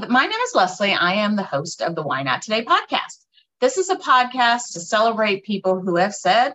my name is Leslie. I am the host of the Why Not Today podcast. This is a podcast to celebrate people who have said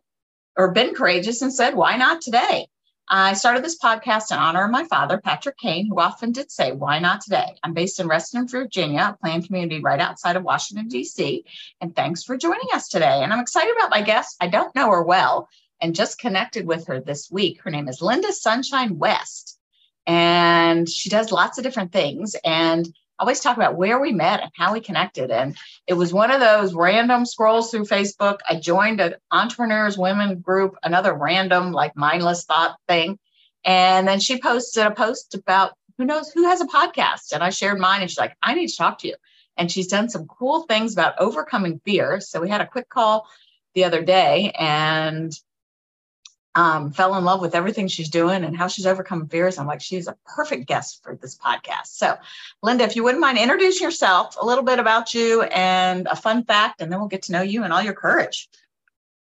or been courageous and said, Why not today? I started this podcast in honor of my father, Patrick Kane, who often did say, Why not today? I'm based in Reston, Virginia, a planned community right outside of Washington, D.C. And thanks for joining us today. And I'm excited about my guest. I don't know her well and just connected with her this week. Her name is Lynda Sunshine West, and she does lots of different things. And Always talk about where we met and how we connected. And it was one of those random scrolls through Facebook. I joined an entrepreneurs women group, another random, like mindless thought thing. And then she posted a post about who knows who has a podcast. And I shared mine, and she's like, I need to talk to you. And she's done some cool things about overcoming fear. So we had a quick call the other day, and um, fell in love with everything she's doing and how she's overcome fears. I'm like, she's a perfect guest for this podcast. So, Lynda, if you wouldn't mind introducing yourself, a little bit about you, and a fun fact, and then we'll get to know you and all your courage.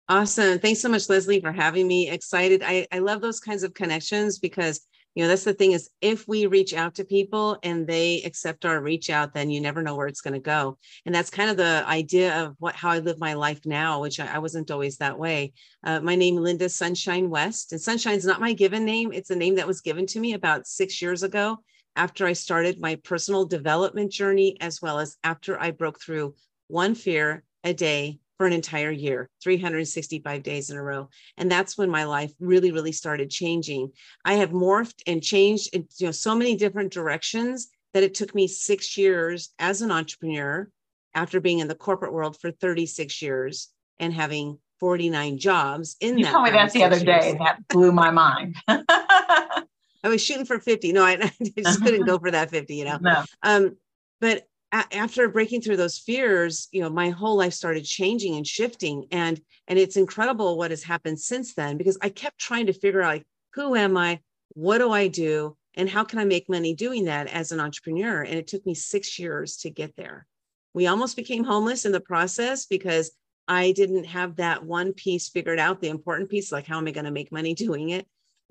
Awesome. Thanks so much, Leslie, for having me. Excited. I, I love those kinds of connections because you know that's the thing is if we reach out to people and they accept our reach out then you never know where it's going to go. And that's kind of the idea of what how i live my life now which i, I wasn't always that way. Uh, my name Lynda Sunshine West and sunshine's not my given name. It's a name that was given to me about six years ago after i started my personal development journey as well as after i broke through one fear a day for an entire year, 365 days in a row. And that's when my life really, really started changing. I have morphed and changed in you know, so many different directions that it took me six years as an entrepreneur after being in the corporate world for 36 years and having 49 jobs in you that. told me that the other years. day. That blew my mind. I was shooting for 50. No, I, I just couldn't go for that 50, you know. No. Um, but after breaking through those fears you know my whole life started changing and shifting. And and it's incredible what has happened since then because i kept trying to figure out like who am i? What do i do? And how can i make money doing that as an entrepreneur? And it took me six years to get there. We almost became homeless in the process because i didn't have that one piece figured out the important piece like how am i going to make money doing it?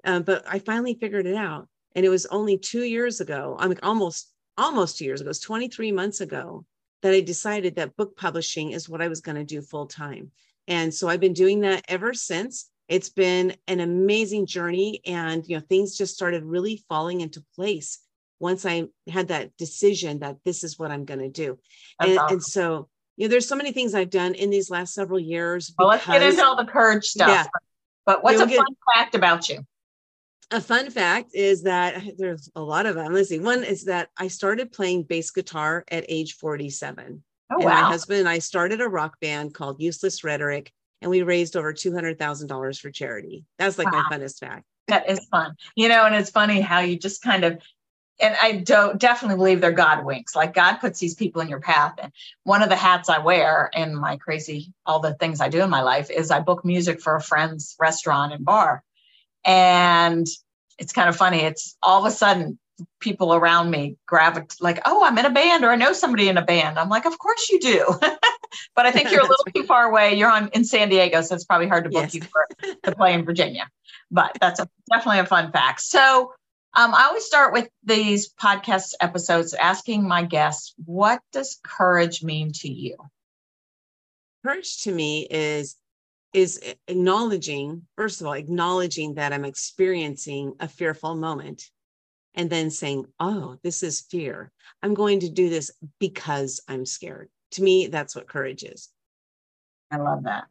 Um, but i finally figured it out. And it was only two years ago i'm mean, almost almost two years ago, it was 23 months ago that I decided that book publishing is what I was going to do full time. And so I've been doing that ever since. It's been an amazing journey and you know things just started really falling into place once I had that decision that this is what I'm going to do. And, awesome. and, so you know there's so many things I've done in these last several years. Well, let's get into all the courage stuff. Yeah. But what's a fun fact about you? A fun fact is that there's a lot of them. Let's see. One is that I started playing bass guitar at age 47. Oh, and wow. my husband and I started a rock band called Useless Rhetoric, and we raised over $200,000 for charity. That's like wow. my funnest fact. That is fun. You know, and it's funny how you just kind of, and I don't definitely believe they're God winks. Like God puts these people in your path. And one of the hats I wear in my crazy, all the things I do in my life is I book music for a friend's restaurant and bar. And it's kind of funny. It's all of a sudden people around me gravitate like, oh, I'm in a band or I know somebody in a band. I'm like, of course you do. but I think you're a little too far away. You're on in San Diego, so it's probably hard to book yes. you for to play in Virginia. But that's a, definitely a fun fact. So um, I always start with these podcast episodes asking my guests, what does courage mean to you? Courage to me is is acknowledging, first of all, acknowledging that I'm experiencing a fearful moment and then saying, oh, this is fear. I'm going to do this because I'm scared. To me, that's what courage is. I love that.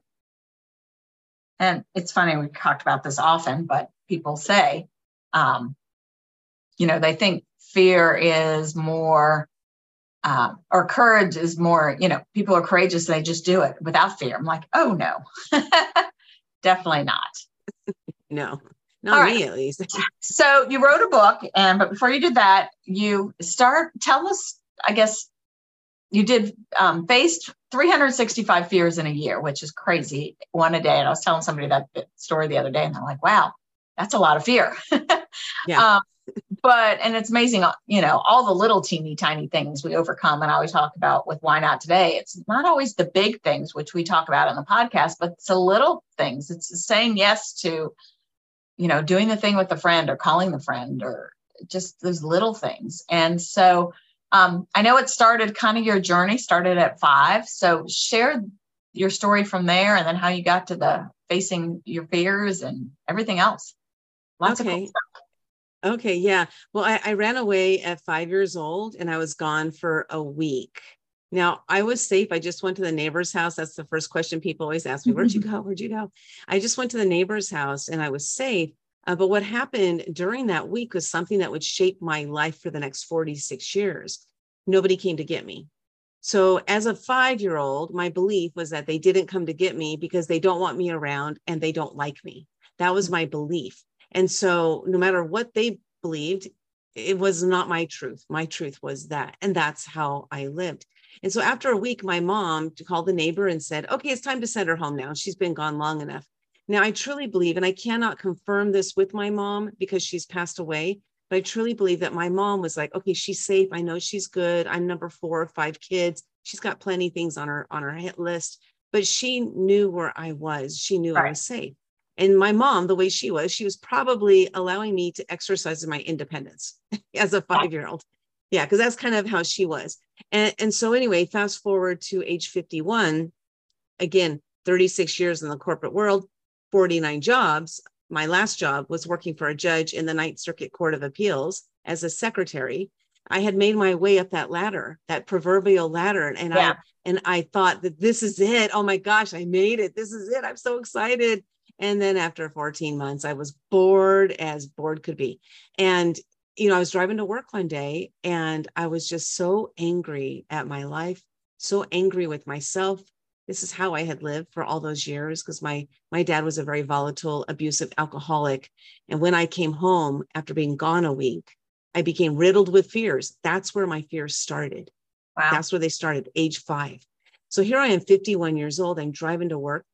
And it's funny, we talked about this often, but people say, um, you know, they think fear is more um, or courage is more, you know, people are courageous, they just do it without fear. I'm like, oh no, definitely not. no, not All me at least. so you wrote a book, and but before you did that, you start. Tell us, I guess, you did um, faced 365 fears in a year, which is crazy, one a day. And I was telling somebody that story the other day, and they're like, wow, that's a lot of fear. yeah. Um, but and it's amazing uh, you know all the little teeny tiny things we overcome and i always talk about with why not today it's not always the big things which we talk about in the podcast but it's the little things it's saying yes to you know doing the thing with the friend or calling the friend or just those little things and so Um, I know it started kind of your journey started at five. So share your story from there and then how you got to the facing your fears and everything else. Lots okay. of cool stuff. Okay, yeah. Well, I, I ran away at five years old and I was gone for a week. Now, I was safe. I just went to the neighbor's house. That's the first question people always ask me Where'd you go? Where'd you go? I just went to the neighbor's house and I was safe. Uh, but what happened during that week was something that would shape my life for the next 46 years. Nobody came to get me. So, as a five year old, my belief was that they didn't come to get me because they don't want me around and they don't like me. That was my belief. And so, no matter what they believed, it was not my truth. My truth was that. And that's how I lived. And so, after a week, my mom called the neighbor and said, Okay, it's time to send her home now. She's been gone long enough. Now, I truly believe, and I cannot confirm this with my mom because she's passed away, but I truly believe that my mom was like, okay, she's safe. I know she's good. I'm number four or five kids. She's got plenty of things on her on her hit list, but she knew where I was. She knew right. I was safe. And my mom, the way she was, she was probably allowing me to exercise my independence as a five year old. Yeah, because that's kind of how she was. And, and so, anyway, fast forward to age 51, again, 36 years in the corporate world, 49 jobs my last job was working for a judge in the Ninth Circuit Court of Appeals as a secretary. I had made my way up that ladder, that proverbial ladder, and yeah. I and I thought that this is it. Oh my gosh, I made it. This is it. I'm so excited. And then after 14 months, I was bored as bored could be. And you know, I was driving to work one day and I was just so angry at my life, so angry with myself, this is how I had lived for all those years because my my dad was a very volatile, abusive alcoholic. And when I came home after being gone a week, I became riddled with fears. That's where my fears started. Wow. That's where they started, age five. So here I am, 51 years old. I'm driving to work.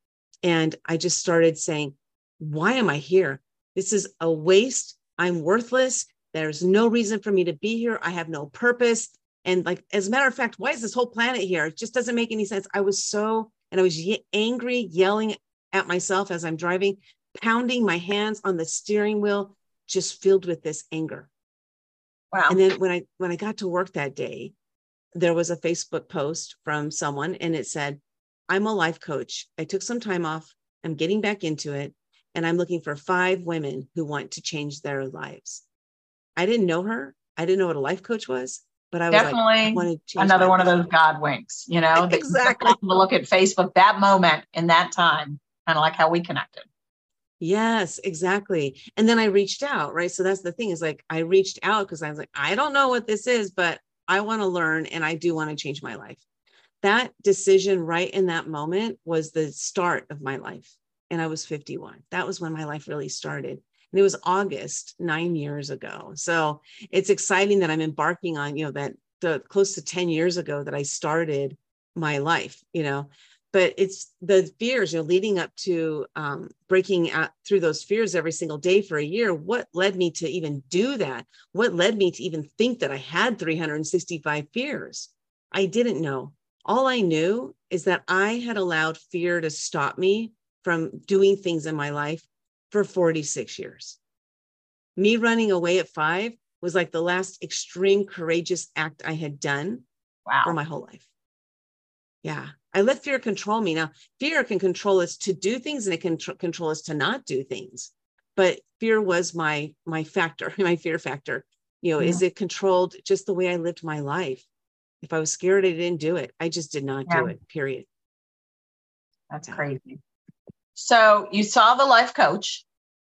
And I just started saying, Why am I here? This is a waste. I'm worthless. There's no reason for me to be here. I have no purpose. And like, as a matter of fact, why is this whole planet here? It just doesn't make any sense. I was so, and I was ye- angry, yelling at myself as I'm driving, pounding my hands on the steering wheel, just filled with this anger. Wow. And then when I when I got to work that day, there was a Facebook post from someone and it said, I'm a life coach. I took some time off. I'm getting back into it. And I'm looking for five women who want to change their lives. I didn't know her. I didn't know what a life coach was but I was definitely like, another one life. of those God winks, you know, exactly. To look at Facebook that moment in that time, kind of like how we connected. Yes, exactly. And then I reached out, right? So that's the thing is like I reached out because I was like, I don't know what this is, but I want to learn and I do want to change my life. That decision right in that moment was the start of my life. And I was 51. That was when my life really started and it was August nine years ago. So it's exciting that I'm embarking on, you know, that the close to 10 years ago that I started my life, you know, but it's the fears, you know, leading up to um, breaking out through those fears every single day for a year. What led me to even do that? What led me to even think that I had 365 fears? I didn't know. All I knew is that I had allowed fear to stop me from doing things in my life for 46 years. Me running away at five was like the last extreme courageous act I had done wow. for my whole life. Yeah. I let fear control me. Now, fear can control us to do things and it can tr- control us to not do things. But fear was my my factor, my fear factor. You know, yeah. is it controlled just the way I lived my life? If I was scared, I didn't do it. I just did not yeah. do it, period. That's yeah. crazy. So you saw the life coach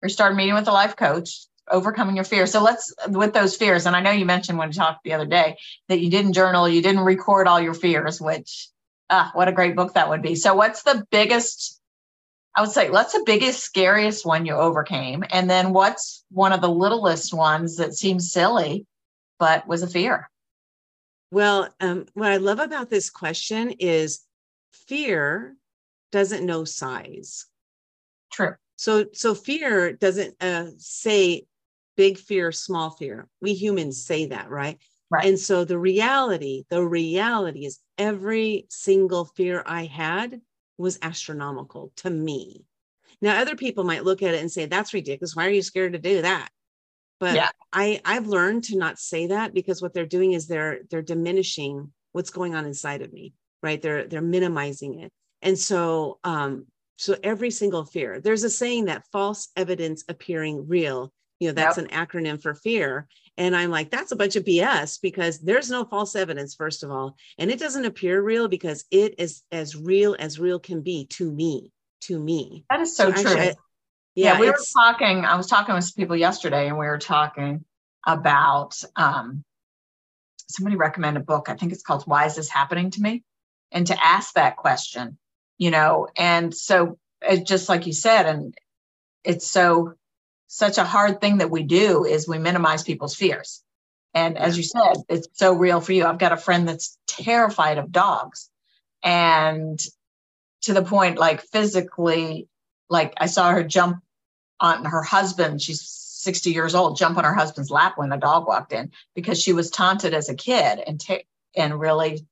or started meeting with the life coach, overcoming your fears. So let's with those fears. And I know you mentioned when you talked the other day that you didn't journal, you didn't record all your fears, which ah, what a great book that would be. So what's the biggest I would say, what's the biggest, scariest one you overcame? And then what's one of the littlest ones that seems silly, but was a fear? Well, um, what I love about this question is fear doesn't know size. True. So so fear doesn't uh, say big fear, small fear. We humans say that, right? Right. And so the reality, the reality is every single fear I had was astronomical to me. Now, other people might look at it and say, that's ridiculous. Why are you scared to do that? But Yeah. I I've learned to not say that because what they're doing is they're they're diminishing what's going on inside of me, right? They're they're minimizing it. And so um so every single fear, there's a saying that false evidence appearing real, you know, that's an acronym for fear. And I'm like, that's a bunch of BS because there's no false evidence, first of all. And it doesn't appear real because it is as real as real can be to me, to me. That is so, So true. I- yeah, we were talking. I was talking with some people yesterday, and we were talking about um, somebody recommended a book. I think it's called "Why Is This Happening to Me?" and to ask that question, you know. And so, it's just like you said, and it's so such a hard thing that we do is we minimize people's fears. And as you said, it's so real for you. I've got a friend that's terrified of dogs, and to the point like physically like I saw her jump on her husband. She's 60 years old, jump on her husband's lap when the dog walked in because she was taunted as a kid and ta- and really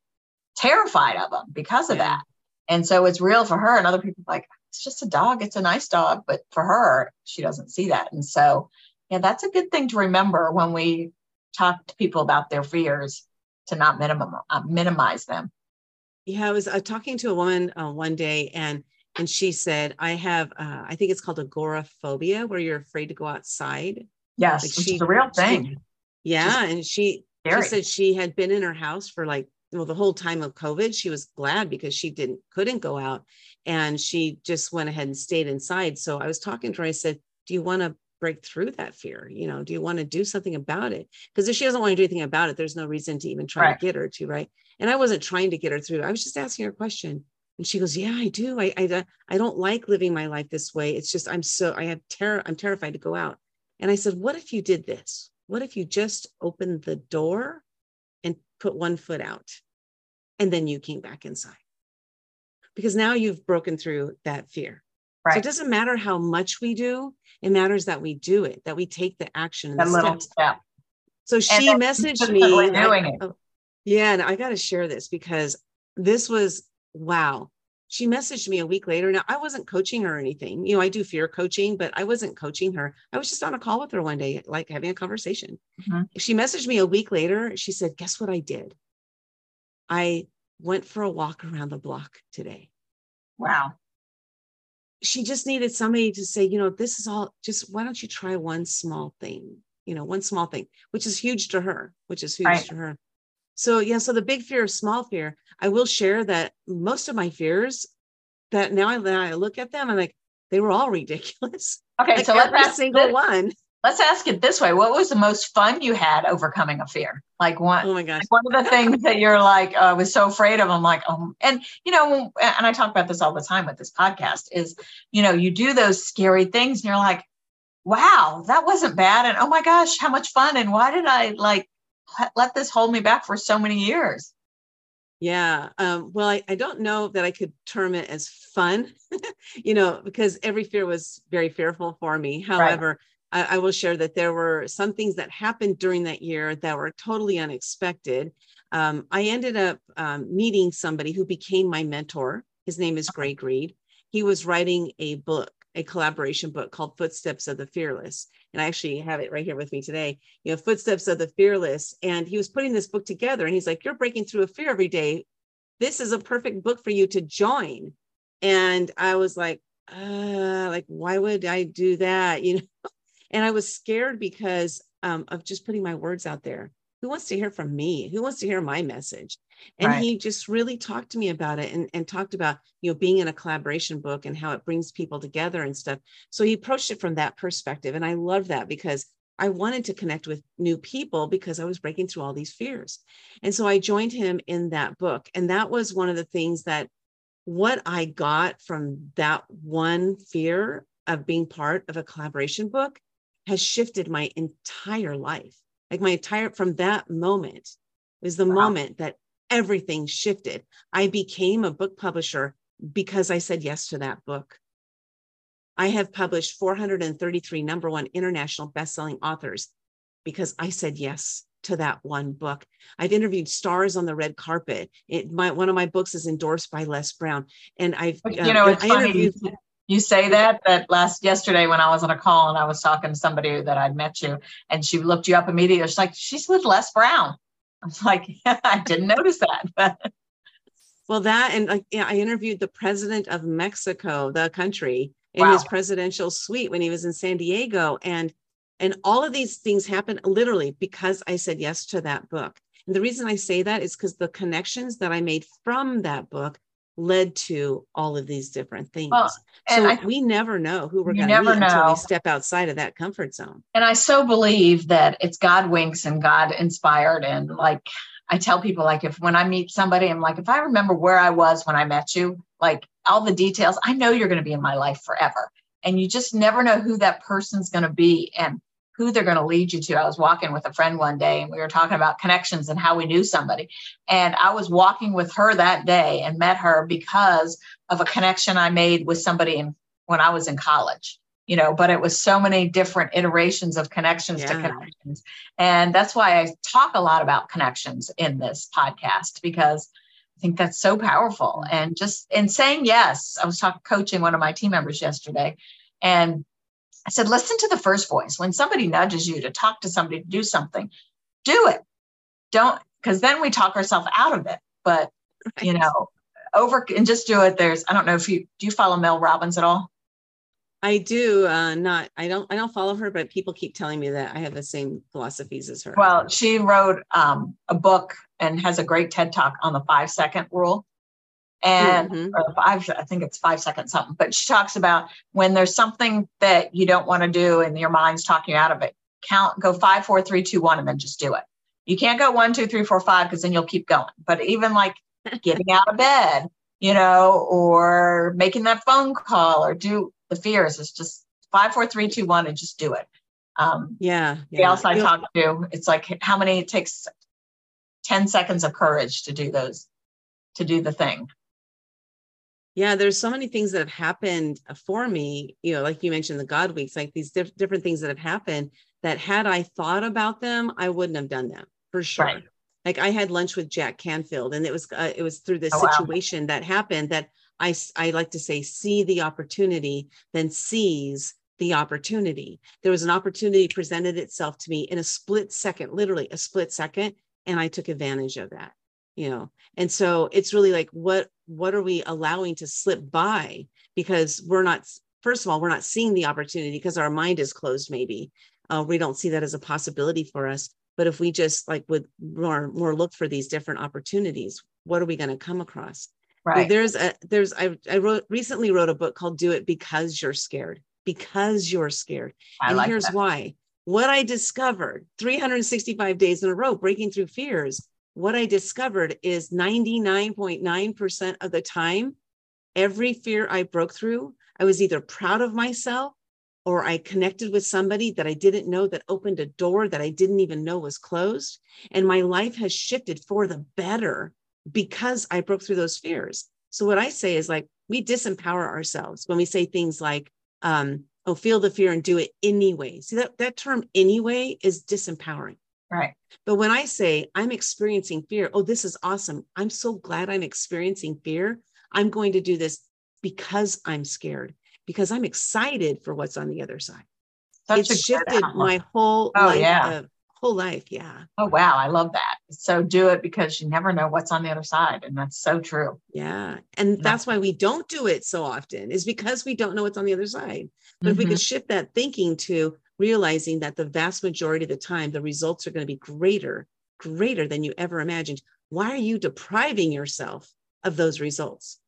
terrified of him because of Yeah. that. And so it's real for her. And other people are like, it's just a dog. It's a nice dog. But for her, she doesn't see that. And so, yeah, that's a good thing to remember when we talk to people about their fears to not minimum, uh, minimize them. Yeah, I was uh, talking to a woman uh, one day, and and she said, "I have, uh, I think it's called agoraphobia, where you're afraid to go outside." Yes, Like she- is a real she- thing. Yeah, and she Scary. she said she had been in her house for like well the whole time of COVID. She was glad because she didn't couldn't go out, and she just went ahead and stayed inside. So I was talking to her. I said, "Do you want to?" break through that fear you know do you want to do something about it because if she doesn't want to do anything about it there's no reason to even try Right. to get her to right and i wasn't trying to get her through i was just asking her a question and she goes yeah i do. I, I uh, i don't like living my life this way. It's just i'm so i have terror i'm terrified to go out. And i said what if you did this? What if you just opened the door and put one foot out and then you came back inside? Because now you've broken through that fear. So Right. it doesn't matter how much we do it matters that we do it that we take the action and that the little steps step. so she messaged me and I- it. oh, yeah and i got to share this because this was wow. She messaged me a week later. Now i wasn't coaching her or anything. You know i do fear coaching but i wasn't coaching her. I was just on a call with her one day like having a conversation. Mhm. she messaged me a week later. She said guess what i did? I went for a walk around the block today. Wow. she just needed somebody to say, you know, this is all just why don't you try one small thing, you know, one small thing, which is huge to her, which is huge Right. to her. So, yeah, so the big fear is small fear. I will share that most of my fears that now I, now I look at them, I'm like, they were all ridiculous. Okay, Like so let's every ask, single this, one. let's ask it this way. What was the most fun you had overcoming a fear? Like one Oh my gosh. one of the things that you're like, uh, I was so afraid of. I'm like, um, and you know, and I talk about this all the time with this podcast is, you know, you do those scary things and you're like, wow, that wasn't bad. And oh my gosh, how much fun. And why did I like let- this hold me back for so many years? Yeah. Um, well, I, I don't know that I could term it as fun, you know, because every fear was very fearful for me. However, I, I will share that there were some things that happened during that year that were totally unexpected. Um, I ended up um, meeting somebody who became my mentor. His name is Greg Reid. He was writing a book, a collaboration book called Footsteps of the Fearless. And I actually have it right here with me today. You know, Footsteps of the Fearless. And he was putting this book together and he's like, You're breaking through a fear every day. This is a perfect book for you to join. And I was like, uh, like, why would I do that? You know, and I was scared because um, of just putting my words out there. Who wants to hear from me? Who wants to hear my message? And Right. he just really talked to me about it and, and talked about, you know, being in a collaboration book and how it brings people together and stuff. So he approached it from that perspective. And I love that because I wanted to connect with new people because I was breaking through all these fears. And so I joined him in that book. And that was one of the things that what I got from that one fear of being part of a collaboration book has shifted my entire life. Like my entire, from that moment was the Wow. moment that everything shifted. I became a book publisher because I said yes to that book. I have published 433 number one international best-selling authors because I said yes to that one book. I've interviewed stars on the red carpet. It, my, one of my books is endorsed by Les Brown. And I've, uh, you know, it's I interviewed, You say that that last yesterday when I was on a call and I was talking to somebody that I'd met you and she looked you up immediately. She's like, she's with Les Brown. I was like, yeah, I didn't notice that. well, that and like yeah, I interviewed the president of Mexico, the country, in wow. his presidential suite when he was in San Diego. And and all of these things happened literally because I said yes to that book. And the reason I say that is because the connections that I made from that book led to all of these different things. Well, so I, we never know who we're going to meet know. until we step outside of that comfort zone. And I so believe that it's God winks and God inspired. And like I tell people, like if when I meet somebody, I'm like, if I remember where I was when I met you, like all the details, I know you're going to be in my life forever. And you just never know who that person's going to be. And who they're going to lead you to. I was walking with a friend one day and we were talking about connections and how we knew somebody. And I was walking with her that day and met her because of a connection I made with somebody in, when I was in college. You know, but it was so many different iterations of connections yeah. to connections. And that's why I talk a lot about connections in this podcast because I think that's so powerful. Mm-hmm. And just in saying yes, I was talking coaching one of my team members yesterday, and I said, listen to the first voice. When somebody nudges you to talk to somebody to do something, do it. Don't, because then we talk ourselves out of it. But, right. you know, over and just do it. There's, I don't know if you, do you follow Mel Robbins at all? I do uh, not. I don't. I don't follow her, but people keep telling me that I have the same philosophies as her. Well, she wrote um, a book and has a great TED talk on the five second rule and mm-hmm. five, I think it's five seconds something, but she talks about when there's something that you don't want to do and your mind's talking you out of it, count, go five, four, three, two, one, and then just do it. You can't go one, two, three, four, five, because then you'll keep going. But even like getting out of bed, you know, or making that phone call or do the fears is just five, four, three, two, one, and just do it. Um, yeah. yeah. else I talk to, it's like how many it takes 10 seconds of courage to do those, to do the thing yeah there's so many things that have happened for me you know like you mentioned the God winks like these diff- different things that have happened that had i thought about them i wouldn't have done them for sure right. like i had lunch with jack canfield and it was uh, it was through this oh, situation wow. that happened that i i like to say see the opportunity then seize the opportunity there was an opportunity presented itself to me in a split second literally a split second and i took advantage of that you know and so it's really like what what are we allowing to slip by? Because we're not first of all we're not seeing the opportunity because our mind is closed maybe. Uh, we don't see that as a possibility for us. But if we just like would more more look for these different opportunities what are we going to come across? Right. there's a there's I, I wrote recently wrote a book called do it because you're scared. Because you're scared. I and like here's that. why. What i discovered 365 days in a row breaking through fears what I discovered is 99.9% of the time, every fear I broke through, I was either proud of myself or I connected with somebody that I didn't know that opened a door that I didn't even know was closed. And my life has shifted for the better because I broke through those fears. So, what I say is like, we disempower ourselves when we say things like, um, oh, feel the fear and do it anyway. See, that, that term anyway is disempowering. Right. But when I say I'm experiencing fear, oh, this is awesome. I'm so glad I'm experiencing fear. I'm going to do this because I'm scared, because I'm excited for what's on the other side. Such it's shifted my whole oh, life, yeah. Uh, whole life. Yeah. Oh, wow. I love that. So do it because you never know what's on the other side. And that's so true. Yeah. And yeah. that's why we don't do it so often, is because we don't know what's on the other side. But mm-hmm. if we mm-hmm. could shift that thinking to, realizing that the vast majority of the time, the results are going to be greater, greater than you ever imagined. Why are you depriving yourself of those results?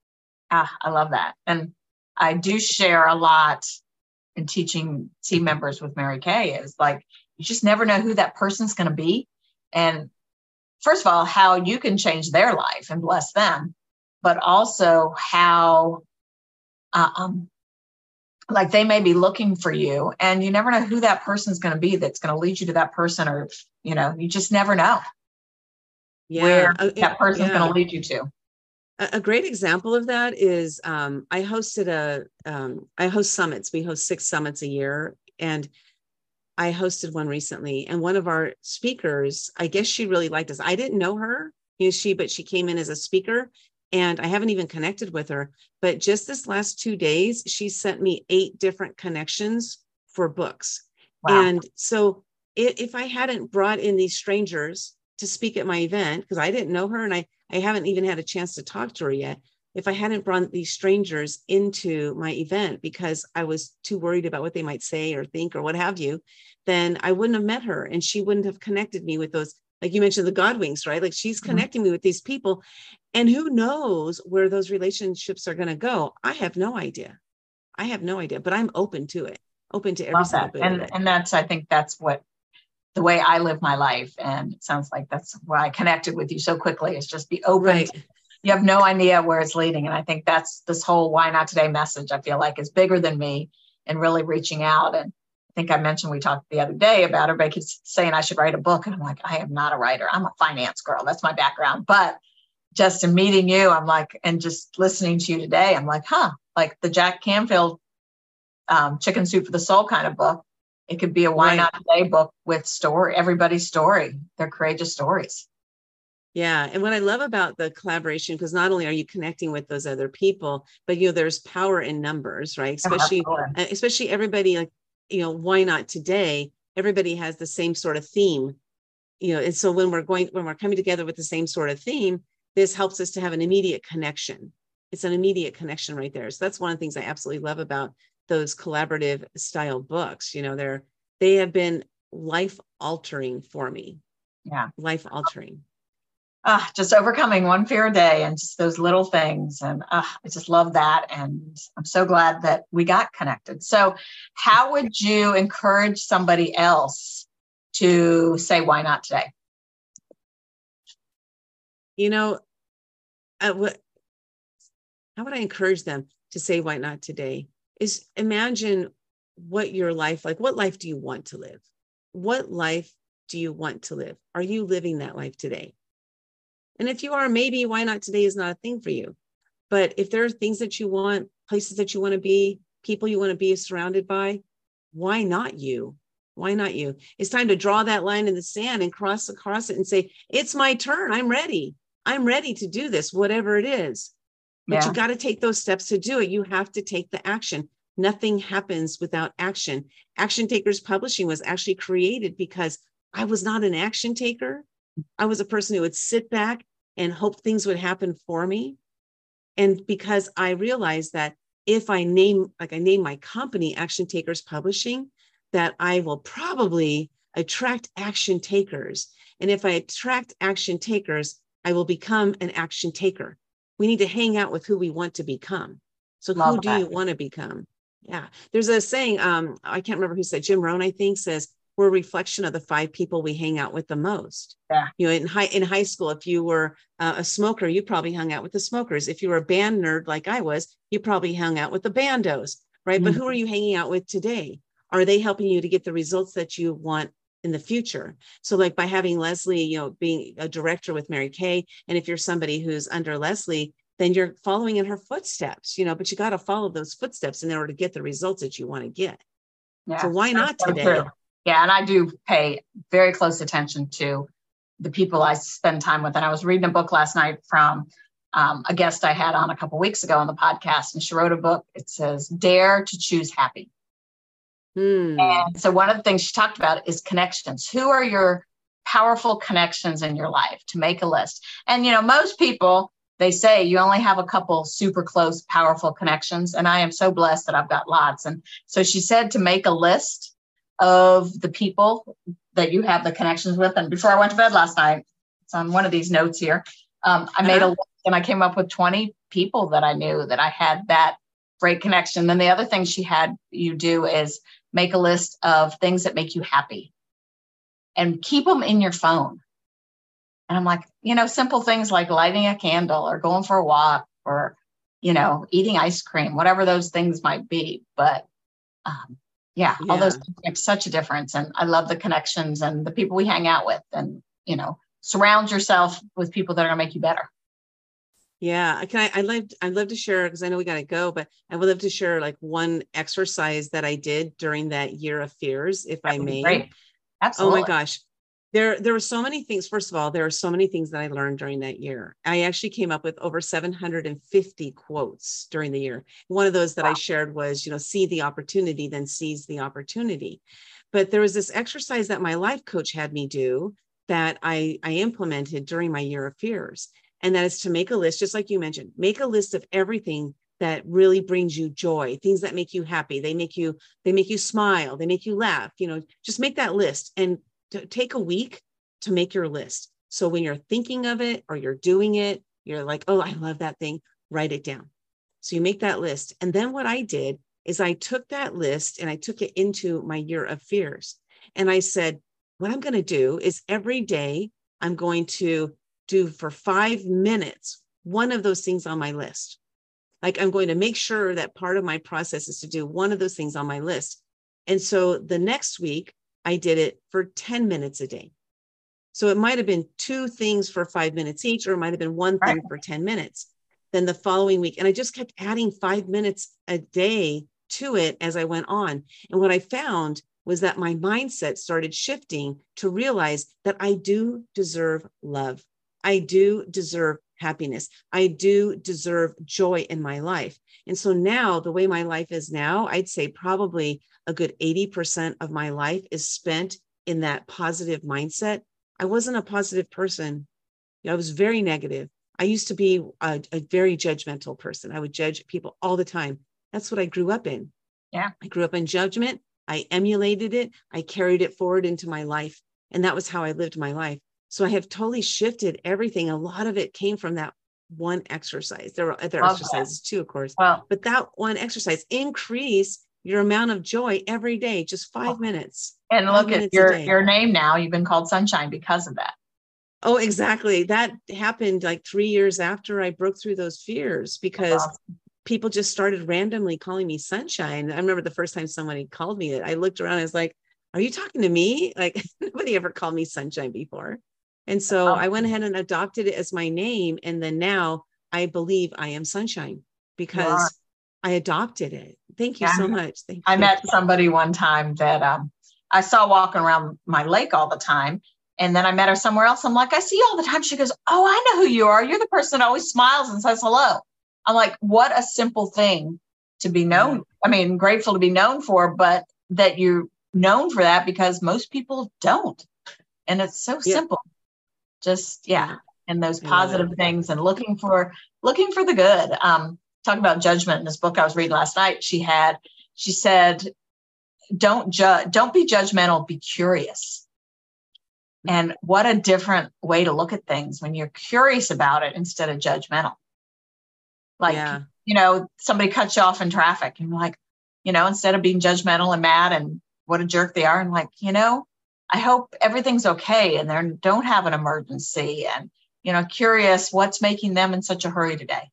Ah, I love that. And I do share a lot in teaching team members with Mary Kay is like, you just never know who that person's going to be. And first of all, how you can change their life and bless them, but also how uh, um, like they may be looking for you and you never know who that person's going to be that's going to lead you to that person or you know you just never know yeah. where uh, that person's yeah. going to lead you to a great example of that is um, i hosted a um, I host summits we host six summits a year and i hosted one recently and one of our speakers i guess she really liked us i didn't know her you know she but she came in as a speaker and I haven't even connected with her. But just this last two days, she sent me eight different connections for books. Wow. And so if, if I hadn't brought in these strangers to speak at my event, because I didn't know her and I, I haven't even had a chance to talk to her yet, if I hadn't brought these strangers into my event because I was too worried about what they might say or think or what have you, then I wouldn't have met her and she wouldn't have connected me with those like you mentioned the God winks right like she's mm-hmm. connecting mm-hmm. me with these people and who knows where those relationships are going to go i have no idea i have no idea but i'm open to it open to every single bit and and that's i think that's what the way i live my life and it sounds like that's why i connected with you so quickly is just be open right. you have no idea where it's leading and i think that's this whole why not today message i feel like is bigger than me and really reaching out and think I mentioned we talked the other day about everybody keeps saying I should write a book. And I'm like, I am not a writer. I'm a finance girl. That's my background. But just in meeting you, I'm like, and just listening to you today, I'm like, huh, like the Jack Canfield um, Chicken Soup for the Soul kind of book. It could be a why right. not today book with story, everybody's story, their courageous stories. Yeah. And what I love about the collaboration, because not only are you connecting with those other people, but you know, there's power in numbers, right? Especially, oh, especially everybody like you know why not today? Everybody has the same sort of theme you know and so when we're going when we're coming together with the same sort of theme this helps us to have an immediate connection. It's an immediate connection right there. So that's one of the things i absolutely love about those collaborative style books. You know they're they have been life altering for me. Yeah. Life altering uh, just overcoming one fear a day and just those little things. And uh, I just love that. And I'm so glad that we got connected. So, how would you encourage somebody else to say, why not today? You know, how would I encourage them to say, why not today? Is imagine what your life like, what life do you want to live? What life do you want to live? Are you living that life today? And if you are, maybe why not today is not a thing for you. But if there are things that you want, places that you want to be, people you want to be surrounded by, why not you? Why not you? It's time to draw that line in the sand and cross across it and say, it's my turn. I'm ready. I'm ready to do this, whatever it is. But yeah. you got to take those steps to do it. You have to take the action. Nothing happens without action. Action Takers Publishing was actually created because I was not an action taker. I was a person who would sit back and hope things would happen for me. And because I realized that if I name, like I name my company Action Takers Publishing, that I will probably attract action takers. And if I attract action takers, I will become an action taker. We need to hang out with who we want to become. So Love who that. do you want to become? Yeah. There's a saying, um, I can't remember who said, Jim Rohn, I think, says, we're a reflection of the five people we hang out with the most. Yeah. You know, in high in high school, if you were uh, a smoker, you probably hung out with the smokers. If you were a band nerd like I was, you probably hung out with the bandos, right? Mm-hmm. But who are you hanging out with today? Are they helping you to get the results that you want in the future? So, like by having Leslie, you know, being a director with Mary Kay, and if you're somebody who's under Leslie, then you're following in her footsteps, you know. But you got to follow those footsteps in order to get the results that you want to get. Yeah, so why not today? True. Yeah, and I do pay very close attention to the people I spend time with. And I was reading a book last night from um, a guest I had on a couple weeks ago on the podcast, and she wrote a book. It says "Dare to Choose Happy." Hmm. And so one of the things she talked about is connections. Who are your powerful connections in your life? To make a list. And you know, most people they say you only have a couple super close, powerful connections. And I am so blessed that I've got lots. And so she said to make a list of the people that you have the connections with. And before I went to bed last night, it's on one of these notes here. Um, I made a uh-huh. list and I came up with 20 people that I knew that I had that great connection. Then the other thing she had you do is make a list of things that make you happy and keep them in your phone. And I'm like, you know, simple things like lighting a candle or going for a walk or, you know, eating ice cream, whatever those things might be. But um, yeah, yeah, all those make such a difference and i love the connections and the people we hang out with and you know surround yourself with people that are going to make you better yeah can i i'd love i'd love to share because i know we got to go but i would love to share like one exercise that i did during that year of fears if that i may great. Absolutely. oh my gosh there there were so many things first of all there are so many things that i learned during that year. I actually came up with over 750 quotes during the year. One of those that wow. i shared was you know see the opportunity then seize the opportunity. But there was this exercise that my life coach had me do that i i implemented during my year of fears and that is to make a list just like you mentioned make a list of everything that really brings you joy things that make you happy. They make you they make you smile they make you laugh you know just make that list. And to take a week to make your list. So when you're thinking of it or you're doing it, you're like, oh, I love that thing, write it down. So you make that list. And then what I did is I took that list and I took it into my year of fears. And I said, what I'm going to do is every day I'm going to do for five minutes one of those things on my list. Like I'm going to make sure that part of my process is to do one of those things on my list. And so the next week, I did it for 10 minutes a day. So it might have been two things for five minutes each, or it might have been one thing right. for 10 minutes. Then the following week, and I just kept adding five minutes a day to it as I went on. And what I found was that my mindset started shifting to realize that I do deserve love. I do deserve happiness. I do deserve joy in my life. And so now, the way my life is now, I'd say probably a good 80% of my life is spent in that positive mindset. I wasn't a positive person. I was very negative. I used to be a, a, very judgmental person. I would judge people all the time. That's what I grew up in. Yeah. I grew up in judgment. I emulated it. I carried it forward into my life. And that was how I lived my life. So I have totally shifted everything. A lot of it came from that one exercise. There were other Love exercises too, of course. Well, but that one exercise increase your amount of joy every day, just five oh. minutes. And look at your your name now. You've been called Sunshine because of that. Oh, exactly. That happened like three years after I broke through those fears because awesome. people just started randomly calling me Sunshine. I remember the first time somebody called me it. I looked around. I was like, "Are you talking to me?" Like nobody ever called me Sunshine before. And so I went ahead and adopted it as my name. And then now I believe I am Sunshine because I adopted it. Thank you yeah. so much. Thank I you. met somebody one time that um, I saw walking around my lake all the time. And then I met her somewhere else. I'm like, I see you all the time. She goes, Oh, I know who you are. You're the person that always smiles and says hello. I'm like, What a simple thing to be known. I mean, grateful to be known for, but that you're known for that because most people don't. And it's so yeah. simple. Just, yeah. And those positive yeah. things and looking for looking for the good. Um, talking about judgment in this book I was reading last night, she had, she said, don't judge, don't be judgmental, be curious. And what a different way to look at things when you're curious about it instead of judgmental. Like, yeah. you know, somebody cuts you off in traffic and like, you know, instead of being judgmental and mad and what a jerk they are, and like, you know, I hope everything's okay and they don't have an emergency and, you know, curious what's making them in such a hurry today.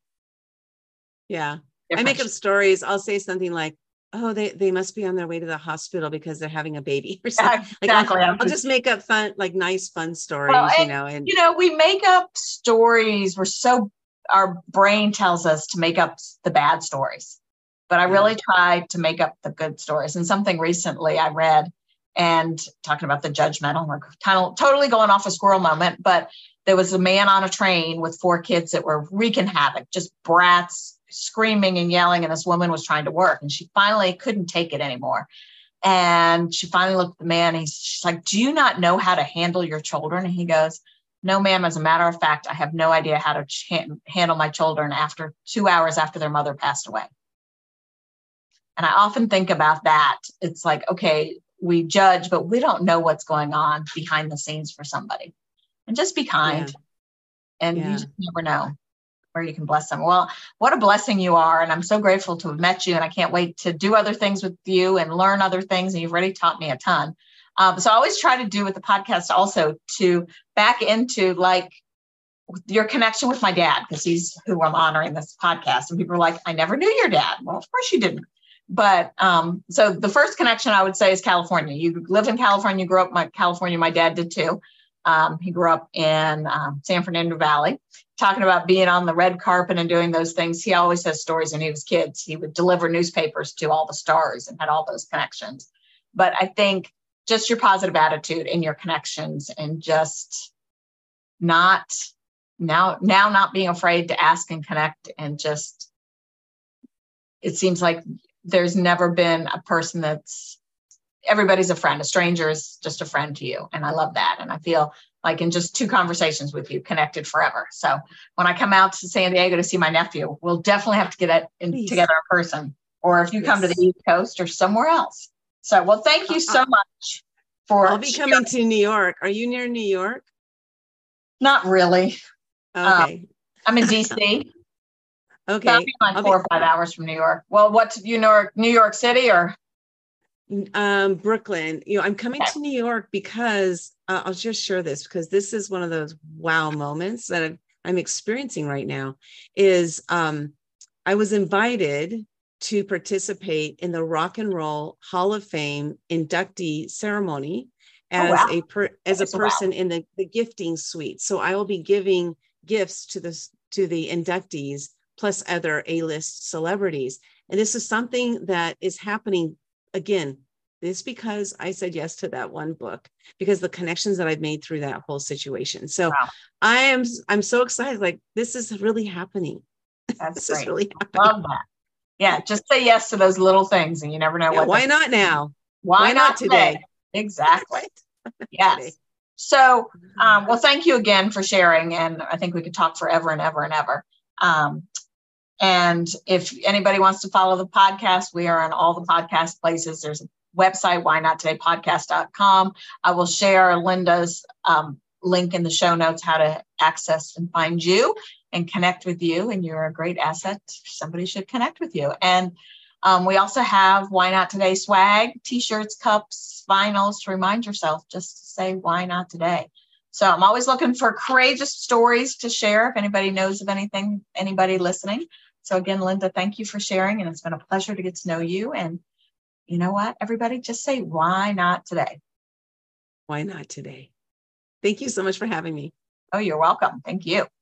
Yeah. Different. I make up stories. I'll say something like, oh, they, they must be on their way to the hospital because they're having a baby or something. Exactly. Like I'll, I'll, just make up fun, like nice, fun stories, well, and, you know. And you know, we make up stories. We're so our brain tells us to make up the bad stories. But I really try to make up the good stories. And something recently I read and talking about the judgmental, we're totally going off a squirrel moment, but there was a man on a train with four kids that were wreaking havoc, just brats, screaming and yelling and this woman was trying to work and she finally couldn't take it anymore. And she finally looked at the man and he's she's like do you not know how to handle your children? And he goes no ma'am. As a matter of fact i have no idea how to ch- handle my children after two hours after their mother passed away. And i often think about that. It's like okay we judge but we don't know what's going on behind the scenes for somebody and just be kind yeah. and yeah. you just never know where you can bless them. Well, what a blessing you are. And I'm so grateful to have met you. And I can't wait to do other things with you and learn other things. And you've already taught me a ton. Um, so I always try to do with the podcast also to back into like your connection with my dad, because he's who I'm honoring this podcast. And people are like, I never knew your dad. Well, of course you didn't. But um, so the first connection I would say is California. You live in California, you grew up in California. My dad did too. Um, he grew up in um, San Fernando Valley talking about being on the red carpet and doing those things. He always has stories when he was kids. He would deliver newspapers to all the stars and had all those connections. But I think just your positive attitude and your connections and just not now now not being afraid to ask and connect and just it seems like there's never been a person that's everybody's a friend. A stranger is just a friend to you. And i love that. And i feel like in just two conversations with you connected forever. So when i come out to san diego to see my nephew we'll definitely have to get it in, together in person. Or if you yes. come to the east coast or somewhere else. So well thank you so much for i'll be coming to new york. Are you near new york? Not really. Okay. Um, i'm in dc okay I'll be like four or five hours from new york well what's you York, new york city or um, Brooklyn. You know, I'm coming to New York because uh, I'll just share this because this is one of those wow moments that I'm, I'm experiencing right now. Is um, I was invited to participate in the Rock and Roll Hall of Fame inductee ceremony oh, as oh, wow. a per, as a person wow. in the, the gifting suite. So I will be giving gifts to the to the inductees plus other A-list celebrities. And this is something that is happening again, this because I said yes to that one book because the connections that I've made through that whole situation. So wow. I am I'm so excited. Like this is really happening. That's this great. is really happening. Love that. Yeah, just say yes to those little things, and you never know yeah, what. Why not now? Why, why not today? today? Exactly. yes. So, um, well, thank you again for sharing, and I think we could talk forever and ever and ever. Um, and if anybody wants to follow the podcast, we are on all the podcast places. There's a website, why not today podcast.com. I will share Lynda's um, link in the show notes how to access and find you and connect with you. And you're a great asset. Somebody should connect with you. And um, we also have Why Not Today swag, t shirts, cups, vinyls to remind yourself just to say, Why Not Today? So I'm always looking for courageous stories to share if anybody knows of anything, anybody listening. So again, Lynda, thank you for sharing. And it's been a pleasure to get to know you. And you know what, everybody, just say, why not today? Why not today? Thank you so much for having me. Oh, you're welcome. Thank you.